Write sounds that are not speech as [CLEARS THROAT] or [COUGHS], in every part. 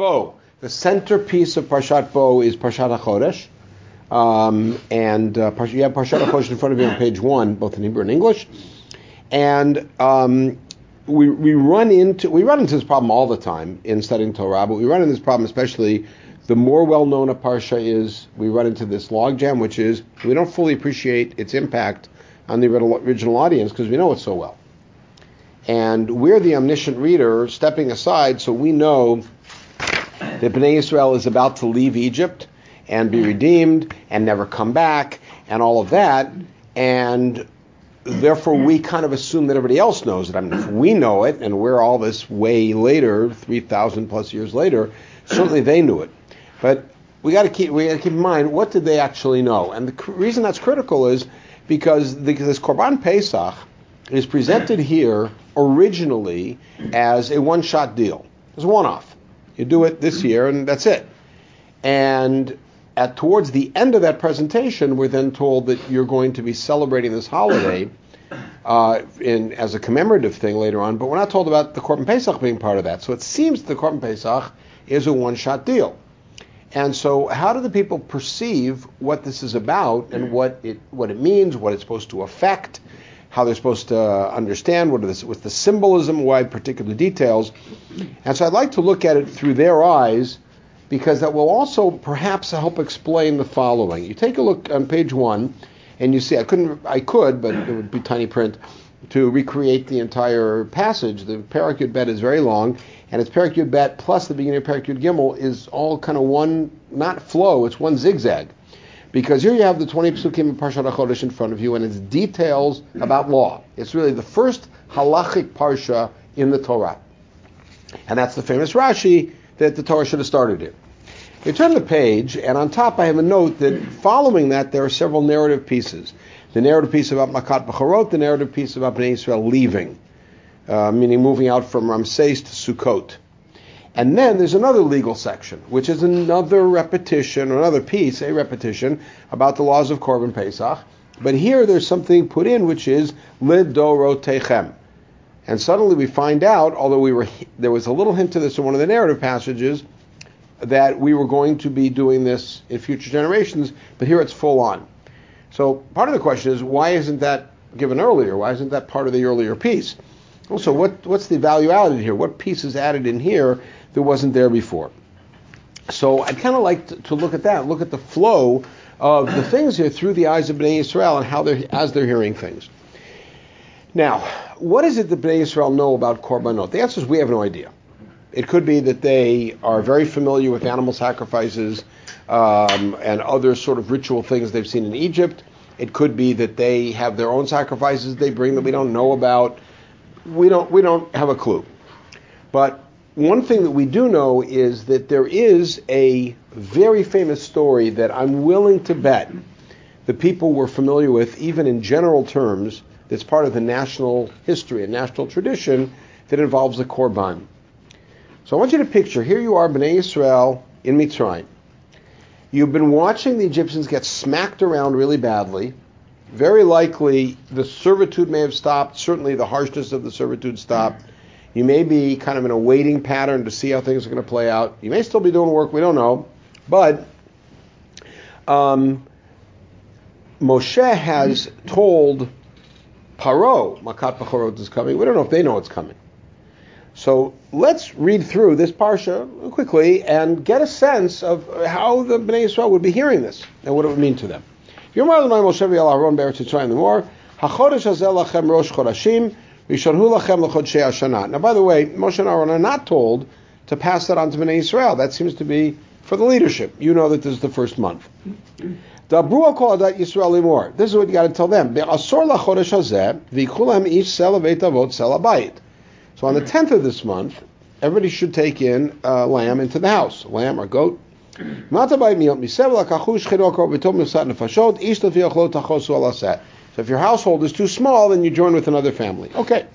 Bo. The centerpiece of Parshat Bo is Parshat HaChodesh. Um, and uh, you have Parshat HaChodesh in front of you on page one, both in Hebrew and English. And um, we, we run into we run into this problem all the time in studying Torah, but we run into this problem especially the more well-known a parsha is, we run into this logjam, which is we don't fully appreciate its impact on the original audience because we know it so well. And we're the omniscient reader stepping aside so we know that Bnei Israel is about to leave Egypt and be redeemed and never come back and all of that. And therefore, we kind of assume that everybody else knows it. I mean, if we know it and we're all this way later, 3,000 plus years later, certainly they knew it. But we got to keep we got to keep in mind what did they actually know, and the reason that's critical is because the, this Korban Pesach is presented here originally as a one-shot deal, as a one-off. You do it this year, and that's it. And at towards the end of that presentation, we're then told that you're going to be celebrating this holiday uh, in as a commemorative thing later on. But we're not told about the Korban Pesach being part of that. So it seems the Korban Pesach is a one-shot deal. And so, how do the people perceive what this is about and what it what it means, what it's supposed to affect, how they're supposed to understand what what is with the symbolism, why particular details? And so, I'd like to look at it through their eyes because that will also perhaps help explain the following. You take a look on page one, and you see I couldn't I could, but it would be tiny print to recreate the entire passage. The Perek Yud Bet is very long, and it's Perek Yud Bet plus the beginning of Perek Yud Gimel is all kind of one, not flow, it's one zigzag. Because here you have the 20 psukim of Parshat HaChodesh in front of you, and it's details about law. It's really the first halachic parsha in the Torah. And that's the famous Rashi that the Torah should have started in. You turn the page, and on top I have a note that following that there are several narrative pieces. The narrative piece about Makat Bechorot, the narrative piece about Bnei Israel leaving uh, meaning moving out from Ramses to Sukkot. And then there's another legal section, which is another repetition, another piece, a repetition about the laws of Korban Pesach. But here there's something put in which is Lidorotechem. And suddenly we find out, although we were there was a little hint to this in one of the narrative passages, that we were going to be doing this in future generations, but here it's full on. So part of the question is why isn't that given earlier? Why isn't that part of the earlier piece? Also, what, what's the value added here? What piece is added in here that wasn't there before? So I'd kind of like to, to, look at that, look at the flow of the things here through the eyes of Bnei Israel and how they're as they're hearing things. Now, what is it that Bnei Israel know about korbanot? The answer is we have no idea. It could be that they are very familiar with animal sacrifices um, and other sort of ritual things they've seen in Egypt. It could be that they have their own sacrifices they bring that we don't know about we don't we don't have a clue. But one thing that we do know is that there is a very famous story that I'm willing to bet the people were familiar with, even in general terms, that's part of the national history and national tradition that involves the Korban. So I want you to picture here you are, Bnei Israel in Mitzrayim. You've been watching the Egyptians get smacked around really badly very likely the servitude may have stopped. Certainly the harshness of the servitude stopped. You may be kind of in a waiting pattern to see how things are going to play out. You may still be doing work, we don't know. But um, Moshe has told Paro, Makat Bechorot is coming. We don't know if they know it's coming. So let's read through this parsha quickly and get a sense of how the Bnei Israel would be hearing this and what it would mean to them. Moshe Yisrael lachem rosh chodashim, Now, by the way, Moshe and Aaron are not told to pass that on to Bnei Israel. That seems to be for the leadership. You know that this is the first month. This is what you got to tell them. So on the tenth of this month, everybody should take in a lamb into the house, lamb or goat, so if your household is too small, then you join with another family. Okay.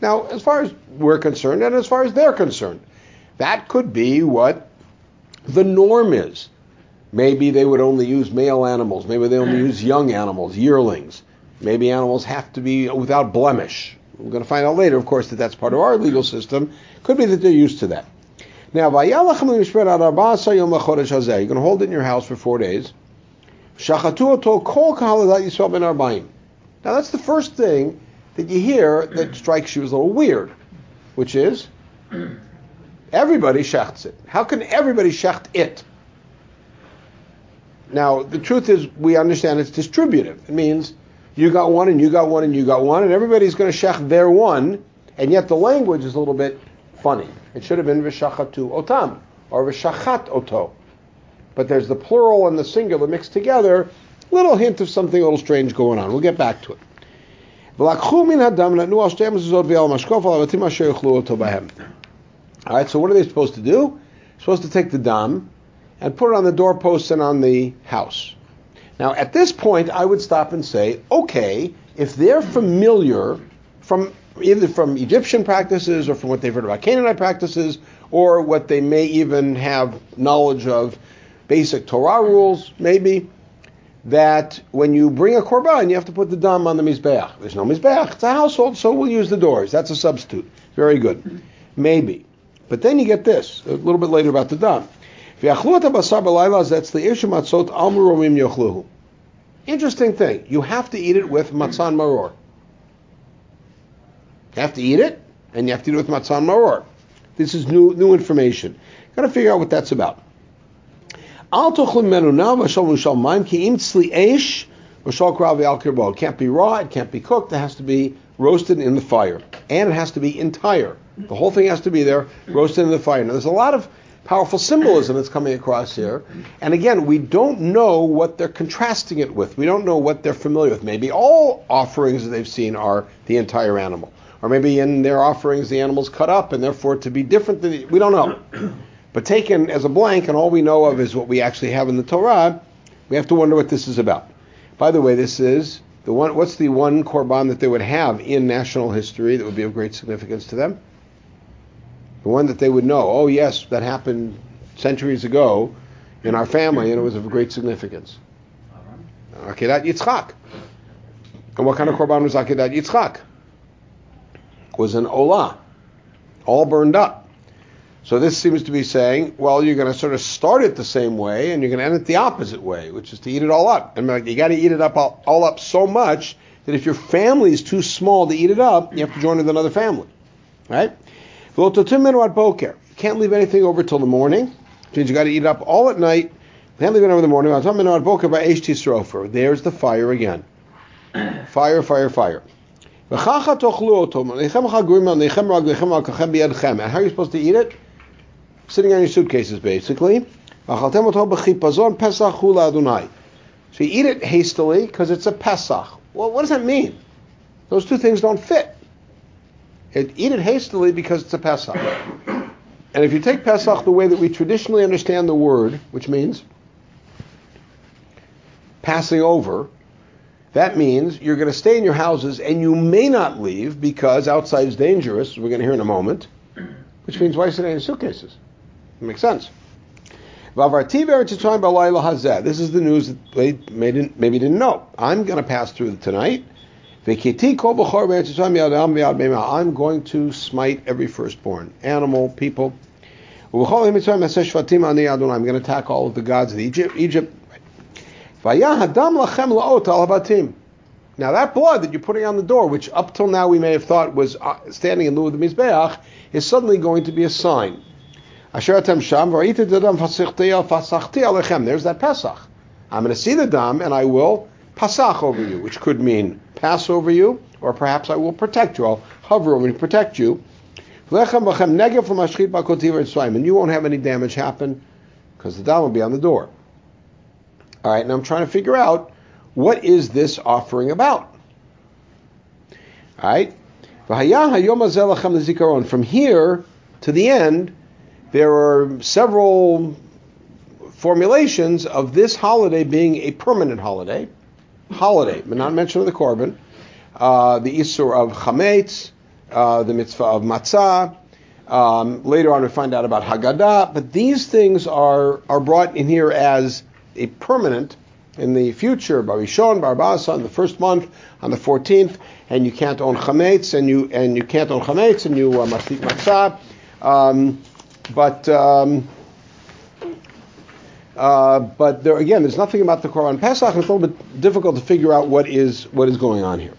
Now, as far as we're concerned, and as far as they're concerned, that could be what the norm is. Maybe they would only use male animals. Maybe they only use young animals, yearlings. Maybe animals have to be without blemish. We're going to find out later, of course, that that's part of our legal system. Could be that they're used to that. Now, you're going to hold it in your house for four days. Now, that's the first thing that you hear that strikes you as a little weird, which is everybody shechts it. How can everybody shecht it? Now, the truth is, we understand it's distributive. It means you got one, and you got one, and you got one, and everybody's going to shech their one, and yet the language is a little bit funny. It should have been v'shachatu otam, or v'shachat oto. But there's the plural and the singular mixed together, little hint of something a little strange going on. We'll get back to it. All right, so what are they supposed to do? Supposed to take the dam and put it on the doorposts and on the house. Now, at this point, I would stop and say, okay, if they're familiar from either from Egyptian practices or from what they've heard about Canaanite practices or what they may even have knowledge of basic Torah rules, maybe, that when you bring a korban, you have to put the dam on the mizbeach. There's no mizbeach; it's a household, so we'll use the doors. That's a substitute. Very good, maybe. But then you get this a little bit later about the dam. Interesting thing. You have to eat it with matzan maror. You have to eat it, and you have to eat it with matzan maror. This is new new information. Got to figure out what that's about. Can't be raw, it can't be cooked, it has to be roasted in the fire. And it has to be entire. The whole thing has to be there, roasted in the fire. Now, there's a lot of powerful symbolism that's coming across here. And again, we don't know what they're contrasting it with. We don't know what they're familiar with. Maybe all offerings that they've seen are the entire animal. Or maybe in their offerings the animal's cut up and therefore to be different than the, we don't know. [CLEARS THROAT] But taken as a blank, and all we know of is what we actually have in the Torah, we have to wonder what this is about. By the way, this is the one. What's the one korban that they would have in national history that would be of great significance to them? The one that they would know. Oh, yes, that happened centuries ago in our family, and it was of great significance. Okay, Akedat Yitzchak. And what kind of korban was Akedat Yitzchak? Was an olah, all burned up. So this seems to be saying, well, you're going to sort of start it the same way, and you're going to end it the opposite way, which is to eat it all up. And you got to eat it up all, all, up so much that if your family is too small to eat it up, you have to join with another family, right? You can't leave anything over till the morning, which means you got to eat it up all at night. Can't leave it over the morning. There's the fire again. Fire, fire, fire. And how are you supposed to eat it? sitting on your suitcases, basically. So you eat it hastily because it's a Pesach. Well, what does that mean? Those two things don't fit. eat it hastily because it's a Pesach. And if you take Pesach the way that we traditionally understand the word, which means passing over, that means you're going to stay in your houses and you may not leave because outside is dangerous, we're going to hear in a moment, which means why sit in suitcases? It makes sense. This is the news that they maybe didn't know. I'm going to pass through tonight. I'm going to smite every firstborn, animal, people. I'm going to attack all of the gods of Egypt. Egypt. Now that blood that you're putting on the door, which up till now we may have thought was uh, standing in lieu of the Mizbeach, is suddenly going to be a sign. There's that Pesach. I'm going to see the dam and I will pasach over you, which could mean pass over you, or perhaps I will protect you. I'll hover over and protect you. And you won't have any damage happen because the dam will be on the door. All right, now I'm trying to figure out what is this offering about. All right, from here to the end, there are several formulations of this holiday being a permanent holiday, holiday, but not mention of the korban, uh, the Isur of Chametz, uh, the mitzvah of matzah. Um, later on, we find out about Haggadah, but these things are, are brought in here as a permanent in the future, Barishon, Barbasa, in the first month, on the 14th, and you can't own chametz, and you and you can't own chametz, and you uh, masik matzah. Um, but um, uh, but there again, there's nothing about the Korban Pesach. It's a little bit difficult to figure out what is what is going on here.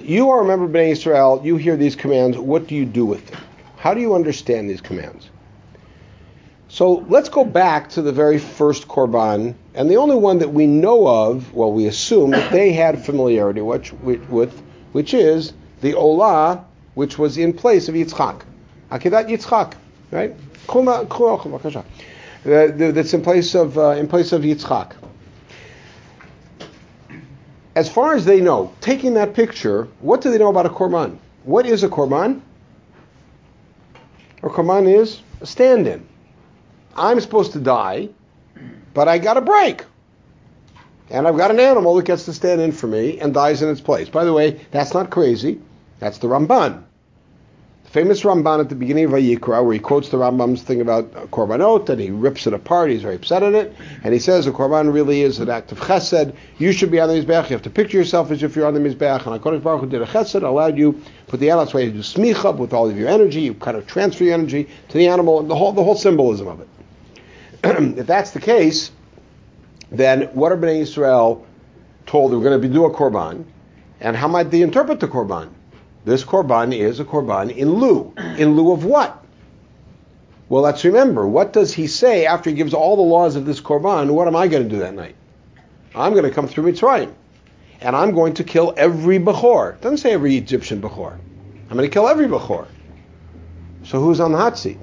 You are a member of Bnei Israel. You hear these commands. What do you do with them? How do you understand these commands? So let's go back to the very first Korban, and the only one that we know of, well, we assume that they had familiarity with, with which is the Olah, which was in place of Yitzchak. Akedat Yitzchak, right? That's in place of uh, in place of Yitzchak. As far as they know, taking that picture, what do they know about a korban? What is a korban? A korban is a stand-in. I'm supposed to die, but I got a break. And I've got an animal that gets to stand in for me and dies in its place. By the way, that's not crazy. That's the Ramban. The famous Ramban at the beginning of Vayikra, where he quotes the Rambam's thing about korbanot, and he rips it apart. He's very upset at it, and he says the korban really is an act of chesed. You should be on the mizbeach. You have to picture yourself as if you're on the mizbeach. And Hakadosh Baruch Hu did a chesed, allowed you put the animal. That's you do smicha with all of your energy. You kind of transfer your energy to the animal, and the whole the whole symbolism of it. [CLEARS THROAT] if that's the case, then what are Bnei Israel told? We're going to do a korban, and how might they interpret the korban? This korban is a korban in lieu. In lieu of what? Well, let's remember. What does he say after he gives all the laws of this korban? What am I going to do that night? I'm going to come through Mitzrayim, and I'm going to kill every bechor. Doesn't say every Egyptian bechor. I'm going to kill every bechor. So who's on the hot seat?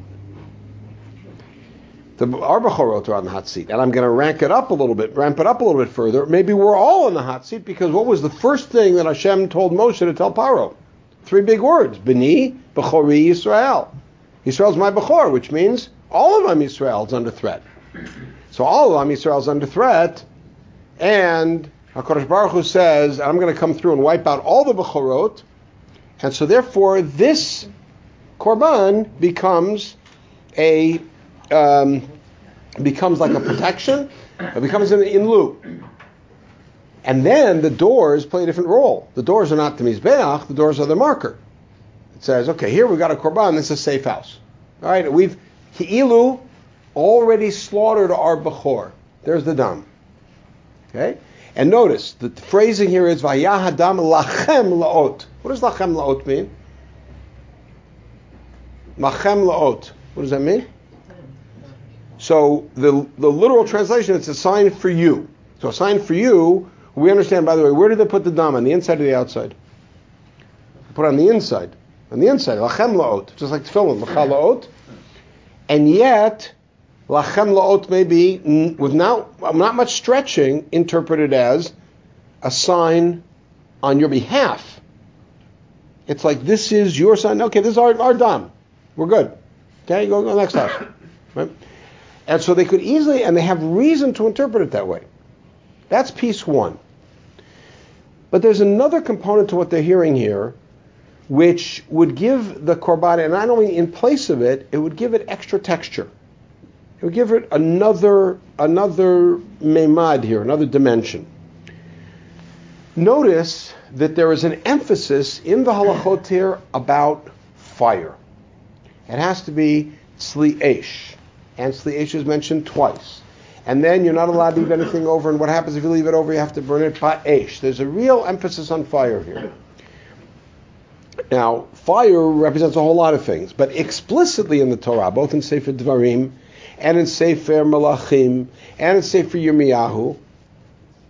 The our Bechorot are on the hot seat, and I'm going to rank it up a little bit, ramp it up a little bit further. Maybe we're all on the hot seat because what was the first thing that Hashem told Moshe to tell Paro? Three big words: Beni, Bechori, Yisrael. Yisrael's my Bechor, which means all of Am Yisrael's under threat. So all of Am is under threat, and Hakadosh Baruch Hu says, "I'm going to come through and wipe out all the Bechorot," and so therefore this korban becomes a um, becomes like a protection. It becomes an in lieu. And then the doors play a different role. The doors are not the mizbeach. The doors are the marker. It says, okay, here we've got a korban. This is a safe house. All right, we've Hi'ilu already slaughtered our bechor. There's the dam. Okay, and notice the phrasing here is vayahadam lachem laot. What does lachem laot mean? Lachem laot. What does that mean? So the, the literal translation, it's a sign for you. So a sign for you, we understand, by the way, where did they put the dam? On the inside or the outside? Put on the inside. On the inside, lachem laot, just like tefillin, lachal laot. And yet, lachem laot may be, with not, not much stretching, interpreted as a sign on your behalf. It's like, this is your sign. Okay, this is our, our dam. We're good. Okay, go, go next house. [COUGHS] Right? And so they could easily, and they have reason to interpret it that way. That's piece one. But there's another component to what they're hearing here, which would give the korban, and not only in place of it, it would give it extra texture. It would give it another another memad here, another dimension. Notice that there is an emphasis in the halachot here about fire. It has to be tzli and Sli'esh is mentioned twice. And then you're not allowed to leave anything over, and what happens if you leave it over? You have to burn it ba'esh. There's a real emphasis on fire here. Now, fire represents a whole lot of things, but explicitly in the Torah, both in Sefer Dvarim and in Sefer Malachim and in Sefer Yirmiyahu,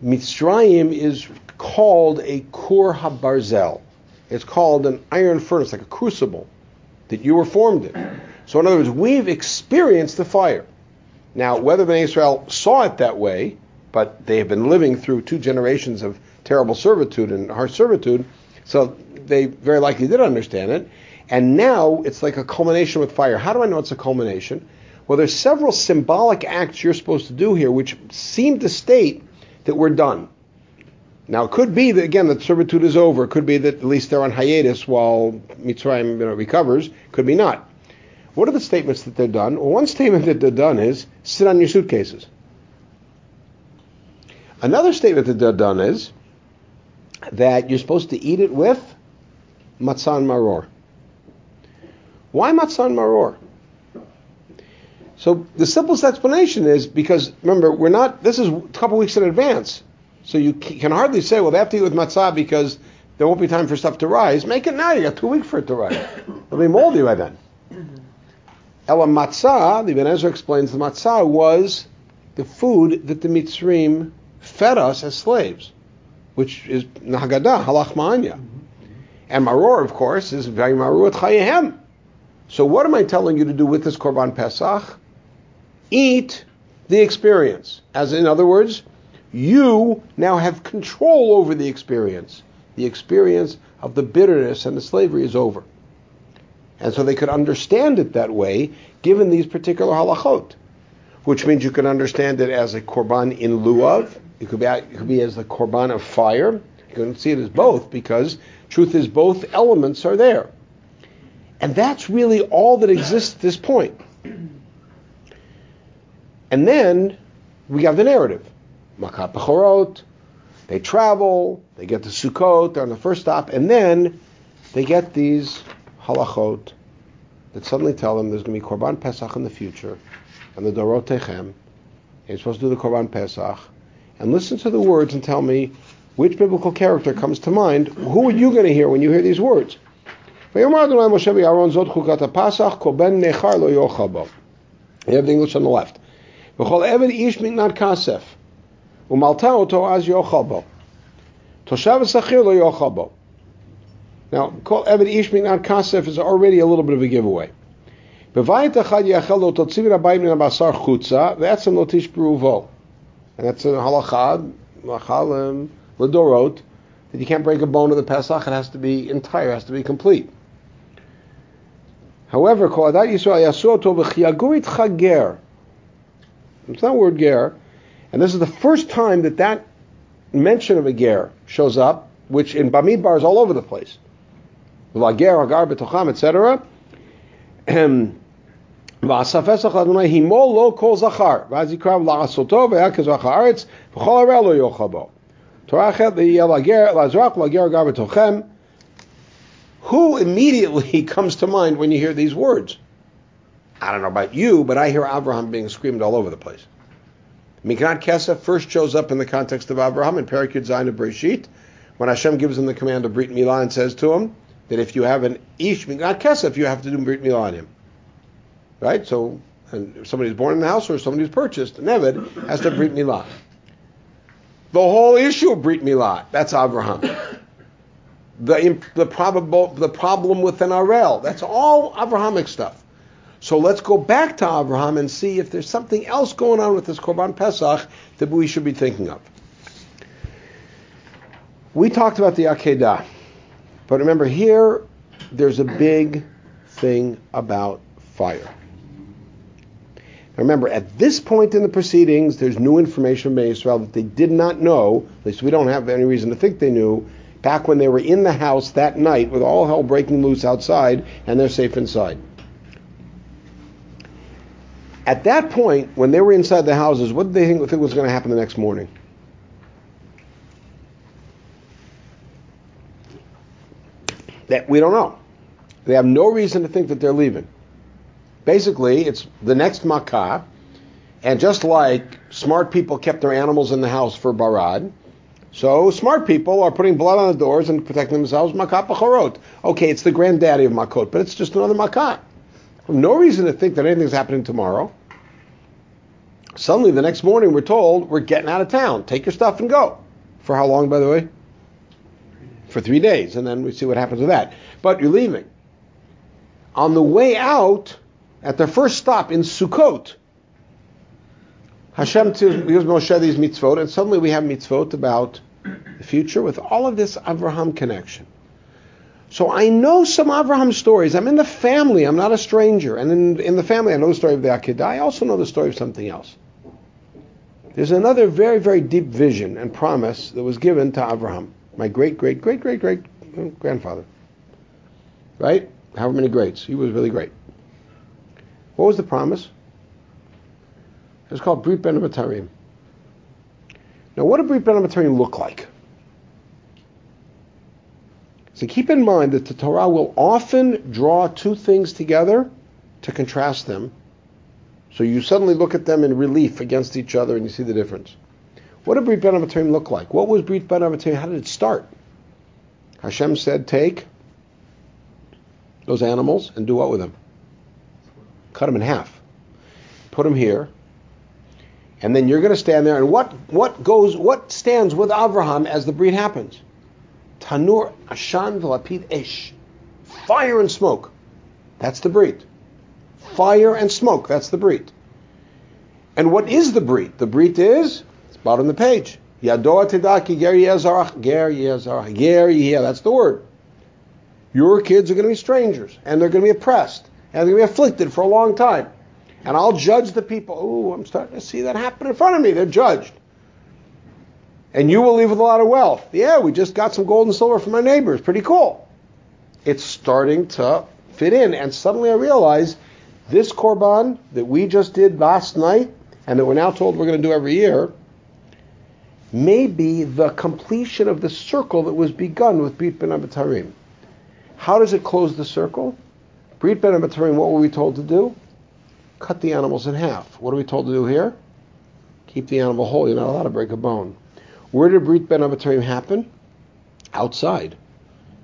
Mitzrayim is called a Kur HaBarzel. It's called an iron furnace, like a crucible that you were formed in. So in other words, we've experienced the fire. Now, whether Bnei Israel saw it that way, but they have been living through two generations of terrible servitude and harsh servitude, so they very likely did understand it. And now it's like a culmination with fire. How do I know it's a culmination? Well, there's several symbolic acts you're supposed to do here, which seem to state that we're done. Now, it could be that again that servitude is over. It could be that at least they're on hiatus while Mitzrayim you know, recovers. Could be not. What are the statements that they're done? Well, one statement that they're done is sit on your suitcases. Another statement that they're done is that you're supposed to eat it with matzah maror. Why matzah maror? So the simplest explanation is because remember we're not. This is a couple weeks in advance, so you can hardly say, well, they have to eat with matzah because there won't be time for stuff to rise. Make it now. You got two weeks for it to rise. It'll be moldy by then. Ela matzah, the Ibn Ezra explains the matzah was the food that the Mitzrim fed us as slaves, which is Nahagadah, halach ma'anya. Mm-hmm. And maror, of course, is very maror chayehem. So what am I telling you to do with this Korban Pesach? Eat the experience. As in other words, you now have control over the experience. The experience of the bitterness and the slavery is over. And so they could understand it that way, given these particular halachot, which means you can understand it as a korban in lieu of. It could be, it could be as the korban of fire. You can see it as both because truth is both elements are there. And that's really all that exists at this point. And then we have the narrative. Makat they travel, they get to Sukkot, they're on the first stop, and then they get these halachot that suddenly tell them there's going to be Korban Pesach in the future, and the Dorot Techem. You're supposed to do the Korban Pesach, and listen to the words and tell me which biblical character comes to mind. Who are you going to hear when you hear these words? You have the English on the left. וכל עבד איש מגנת כסף, ומלטה אותו אז יאכל בו. תושב השכיר לא יאכל בו. now, call Eved Ish Miknat Kasef is already a little bit of a giveaway. That's a Lotish bruvo, And that's in Halachad, Lachalim, Ledorot, that you can't break a bone of the Pesach. It has to be entire, it has to be complete. However, it's not word ger, and this is the first time that that mention of a ger shows up, which in Bamidbar is all over the place. Etc. Betochem. Uh, Who immediately [LAUGHS] comes to mind when you hear these words? I don't know about you, but I hear Abraham being screamed all over the place. Miknat Kesef first shows up in the context of Abraham in Parakut Zayin of Breshit, when Hashem gives him the command to Brit Milah and says to him that if you have an Ish Miknat Kesef, you have to do Brit Milah on him. Right? So, and somebody's born in the house or somebody's purchased, an Eved has to Brit Milah. The whole issue of Brit Milah, that's Abraham. The, the, probable, the problem with an Arel, that's all Abrahamic stuff. So let's go back to Abraham and see if there's something else going on with this Korban Pesach that we should be thinking of. We talked about the Akedah, but remember here, there's a big thing about fire. remember, at this point in the proceedings, there's new information from Israel that they did not know, at least we don't have any reason to think they knew, back when they were in the house that night with all hell breaking loose outside and they're safe inside. At that point, when they were inside the houses, what did they think was going to happen the next morning? That we don't know. They have no reason to think that they're leaving. Basically, it's the next makkah, and just like smart people kept their animals in the house for barad, so smart people are putting blood on the doors and protecting themselves. Makat b'chorot. Okay, it's the granddaddy of makot, but it's just another makat. No reason to think that anything's happening tomorrow. Suddenly, the next morning, we're told we're getting out of town. Take your stuff and go. For how long, by the way? For three days, and then we see what happens with that. But you're leaving. On the way out, at the first stop in Sukkot, Hashem gives Moshe these mitzvot, and suddenly we have mitzvot about the future with all of this Avraham connection. So I know some Avraham stories. I'm in the family. I'm not a stranger. And in, in the family, I know the story of the Akedah. I also know the story of something else. There's another very, very deep vision and promise that was given to Abraham, my great, great, great, great, great grandfather. Right? However many greats. He was really great. What was the promise? It was called Brit Ben. Now, what did Brit Ben look like? So keep in mind that the Torah will often draw two things together to contrast them. So you suddenly look at them in relief against each other and you see the difference. What did Brit Ben Abatarim look like? What was Brit Ben Abatarim? How did it start? Hashem said, take those animals and do what with them? Cut them in half. Put them here. And then you're going to stand there. And what, what goes, what stands with Abraham as the brit happens? Tanur Ashan V'Lapid Esh. Fire and smoke. That's the brit. Fire and smoke. That's the brit. And what is the brit? The brit is, bottom of the page. Yadoa Tedaki Ger Yezarach. Ger Yezarach. Ger Yeh. That's the word. Your kids are going to be strangers, and they're going to be oppressed, and they're going to be afflicted for a long time. And I'll judge the people. Oh, I'm starting to see that happen in front of me. They're judged. And you will leave with a lot of wealth. Yeah, we just got some gold and silver from our neighbors. Pretty cool. It's starting to fit in. And suddenly I realize this korban that we just did last night and that we're now told we're going to do every year may be the completion of the circle that was begun with Brit Ben Abatarim. How does it close the circle? Brit Ben Abatarim, what were we told to do? Cut the animals in half. What are we told to do here? Keep the animal whole. You're not allowed to break a bone. Where did Brit Ben Abatarim happen? Outside.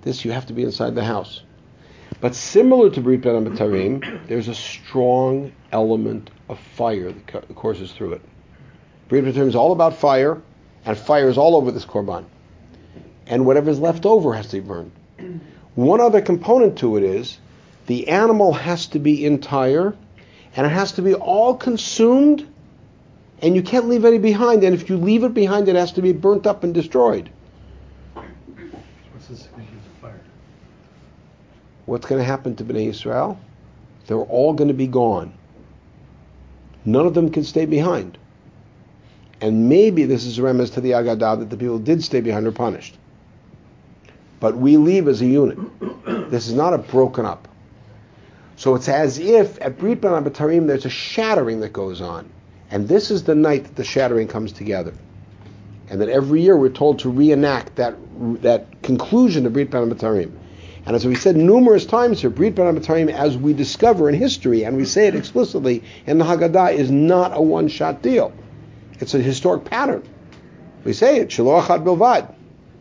This you have to be inside the house. But similar to Brit Ben Abatarim, there's a strong element of fire that courses through it. Brit Ben Abatarim is all about fire, and fire is all over this korban. And whatever's left over has to be burned. [CLEARS THROAT] One other component to it is the animal has to be entire and it has to be all consumed and you can't leave any behind. And if you leave it behind, it has to be burnt up and destroyed. What's the significance of fire? What's going to happen to Bnei Israel? They're all going to be gone. None of them can stay behind. And maybe this is a remiss to the Agadah that the people did stay behind or punished. But we leave as a unit. This is not a broken up. So it's as if at Brit Ben there's a shattering that goes on. And this is the night that the shattering comes together. And that every year we're told to reenact that, that conclusion of Brit Ben. And as we said numerous times here, Brit Ben as we discover in history, and we say it explicitly in the Haggadah, is not a one-shot deal. It's a historic pattern. We say it, Shiloh Achad Bilvad.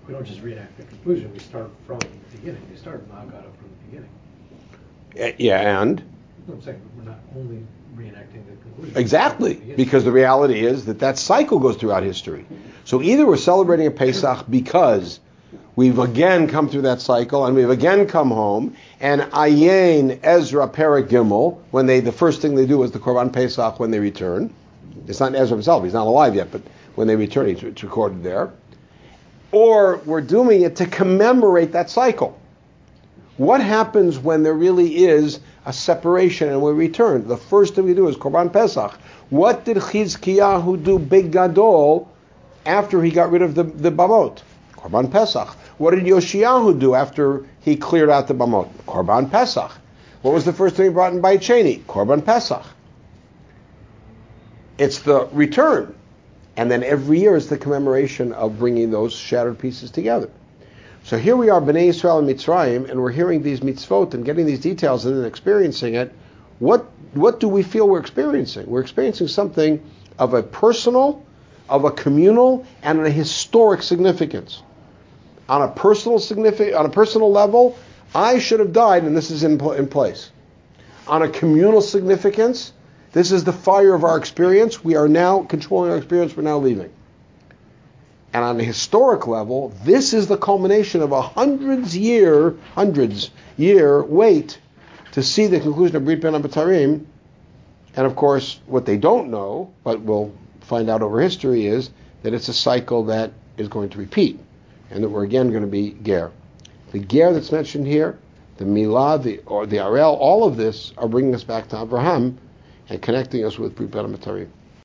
We don't just reenact the conclusion, we start from the beginning. We start Haggadah from the beginning. Uh, Yeah, and No, I'm saying we're not only reenacting the conclusion. exactly the because the reality is that that cycle goes throughout history. So either we're celebrating a Pesach because we've again come through that cycle and we've again come home, and Ayin Ezra Peregimel, when they the first thing they do is the Korban Pesach when they return. It's not Ezra himself; he's not alive yet, but when they return, it's, recorded there. Or we're doing it to commemorate that cycle. What happens when there really is a separation and we return? The first thing we do is Korban Pesach. What did Chizkiyahu do big gadol after he got rid of the, the bamot? Korban Pesach. What did Yoshiyahu do after he cleared out the bamot? Korban Pesach. What was the first thing he brought in by Cheney? Korban Pesach. It's the return. And then every year is the commemoration of bringing those shattered pieces together. So here we are, Bnei Israel and Mitzrayim, and we're hearing these mitzvot and getting these details and then experiencing it. What what do we feel we're experiencing? We're experiencing something of a personal, of a communal, and a historic significance. On a personal significant, on a personal level, I should have died, and this is in, in place. On a communal significance, this is the fire of our experience. We are now controlling our experience. We're now leaving. And on a historic level, this is the culmination of a hundreds year, hundreds year wait to see the conclusion of Brit Ben Abatarim. And of course, what they don't know, but we'll find out over history, is that it's a cycle that is going to repeat, and that we're again going to be ger. The ger that's mentioned here, the milah, the or the arel, all of this are bringing us back to Abraham and connecting us with Abatarim.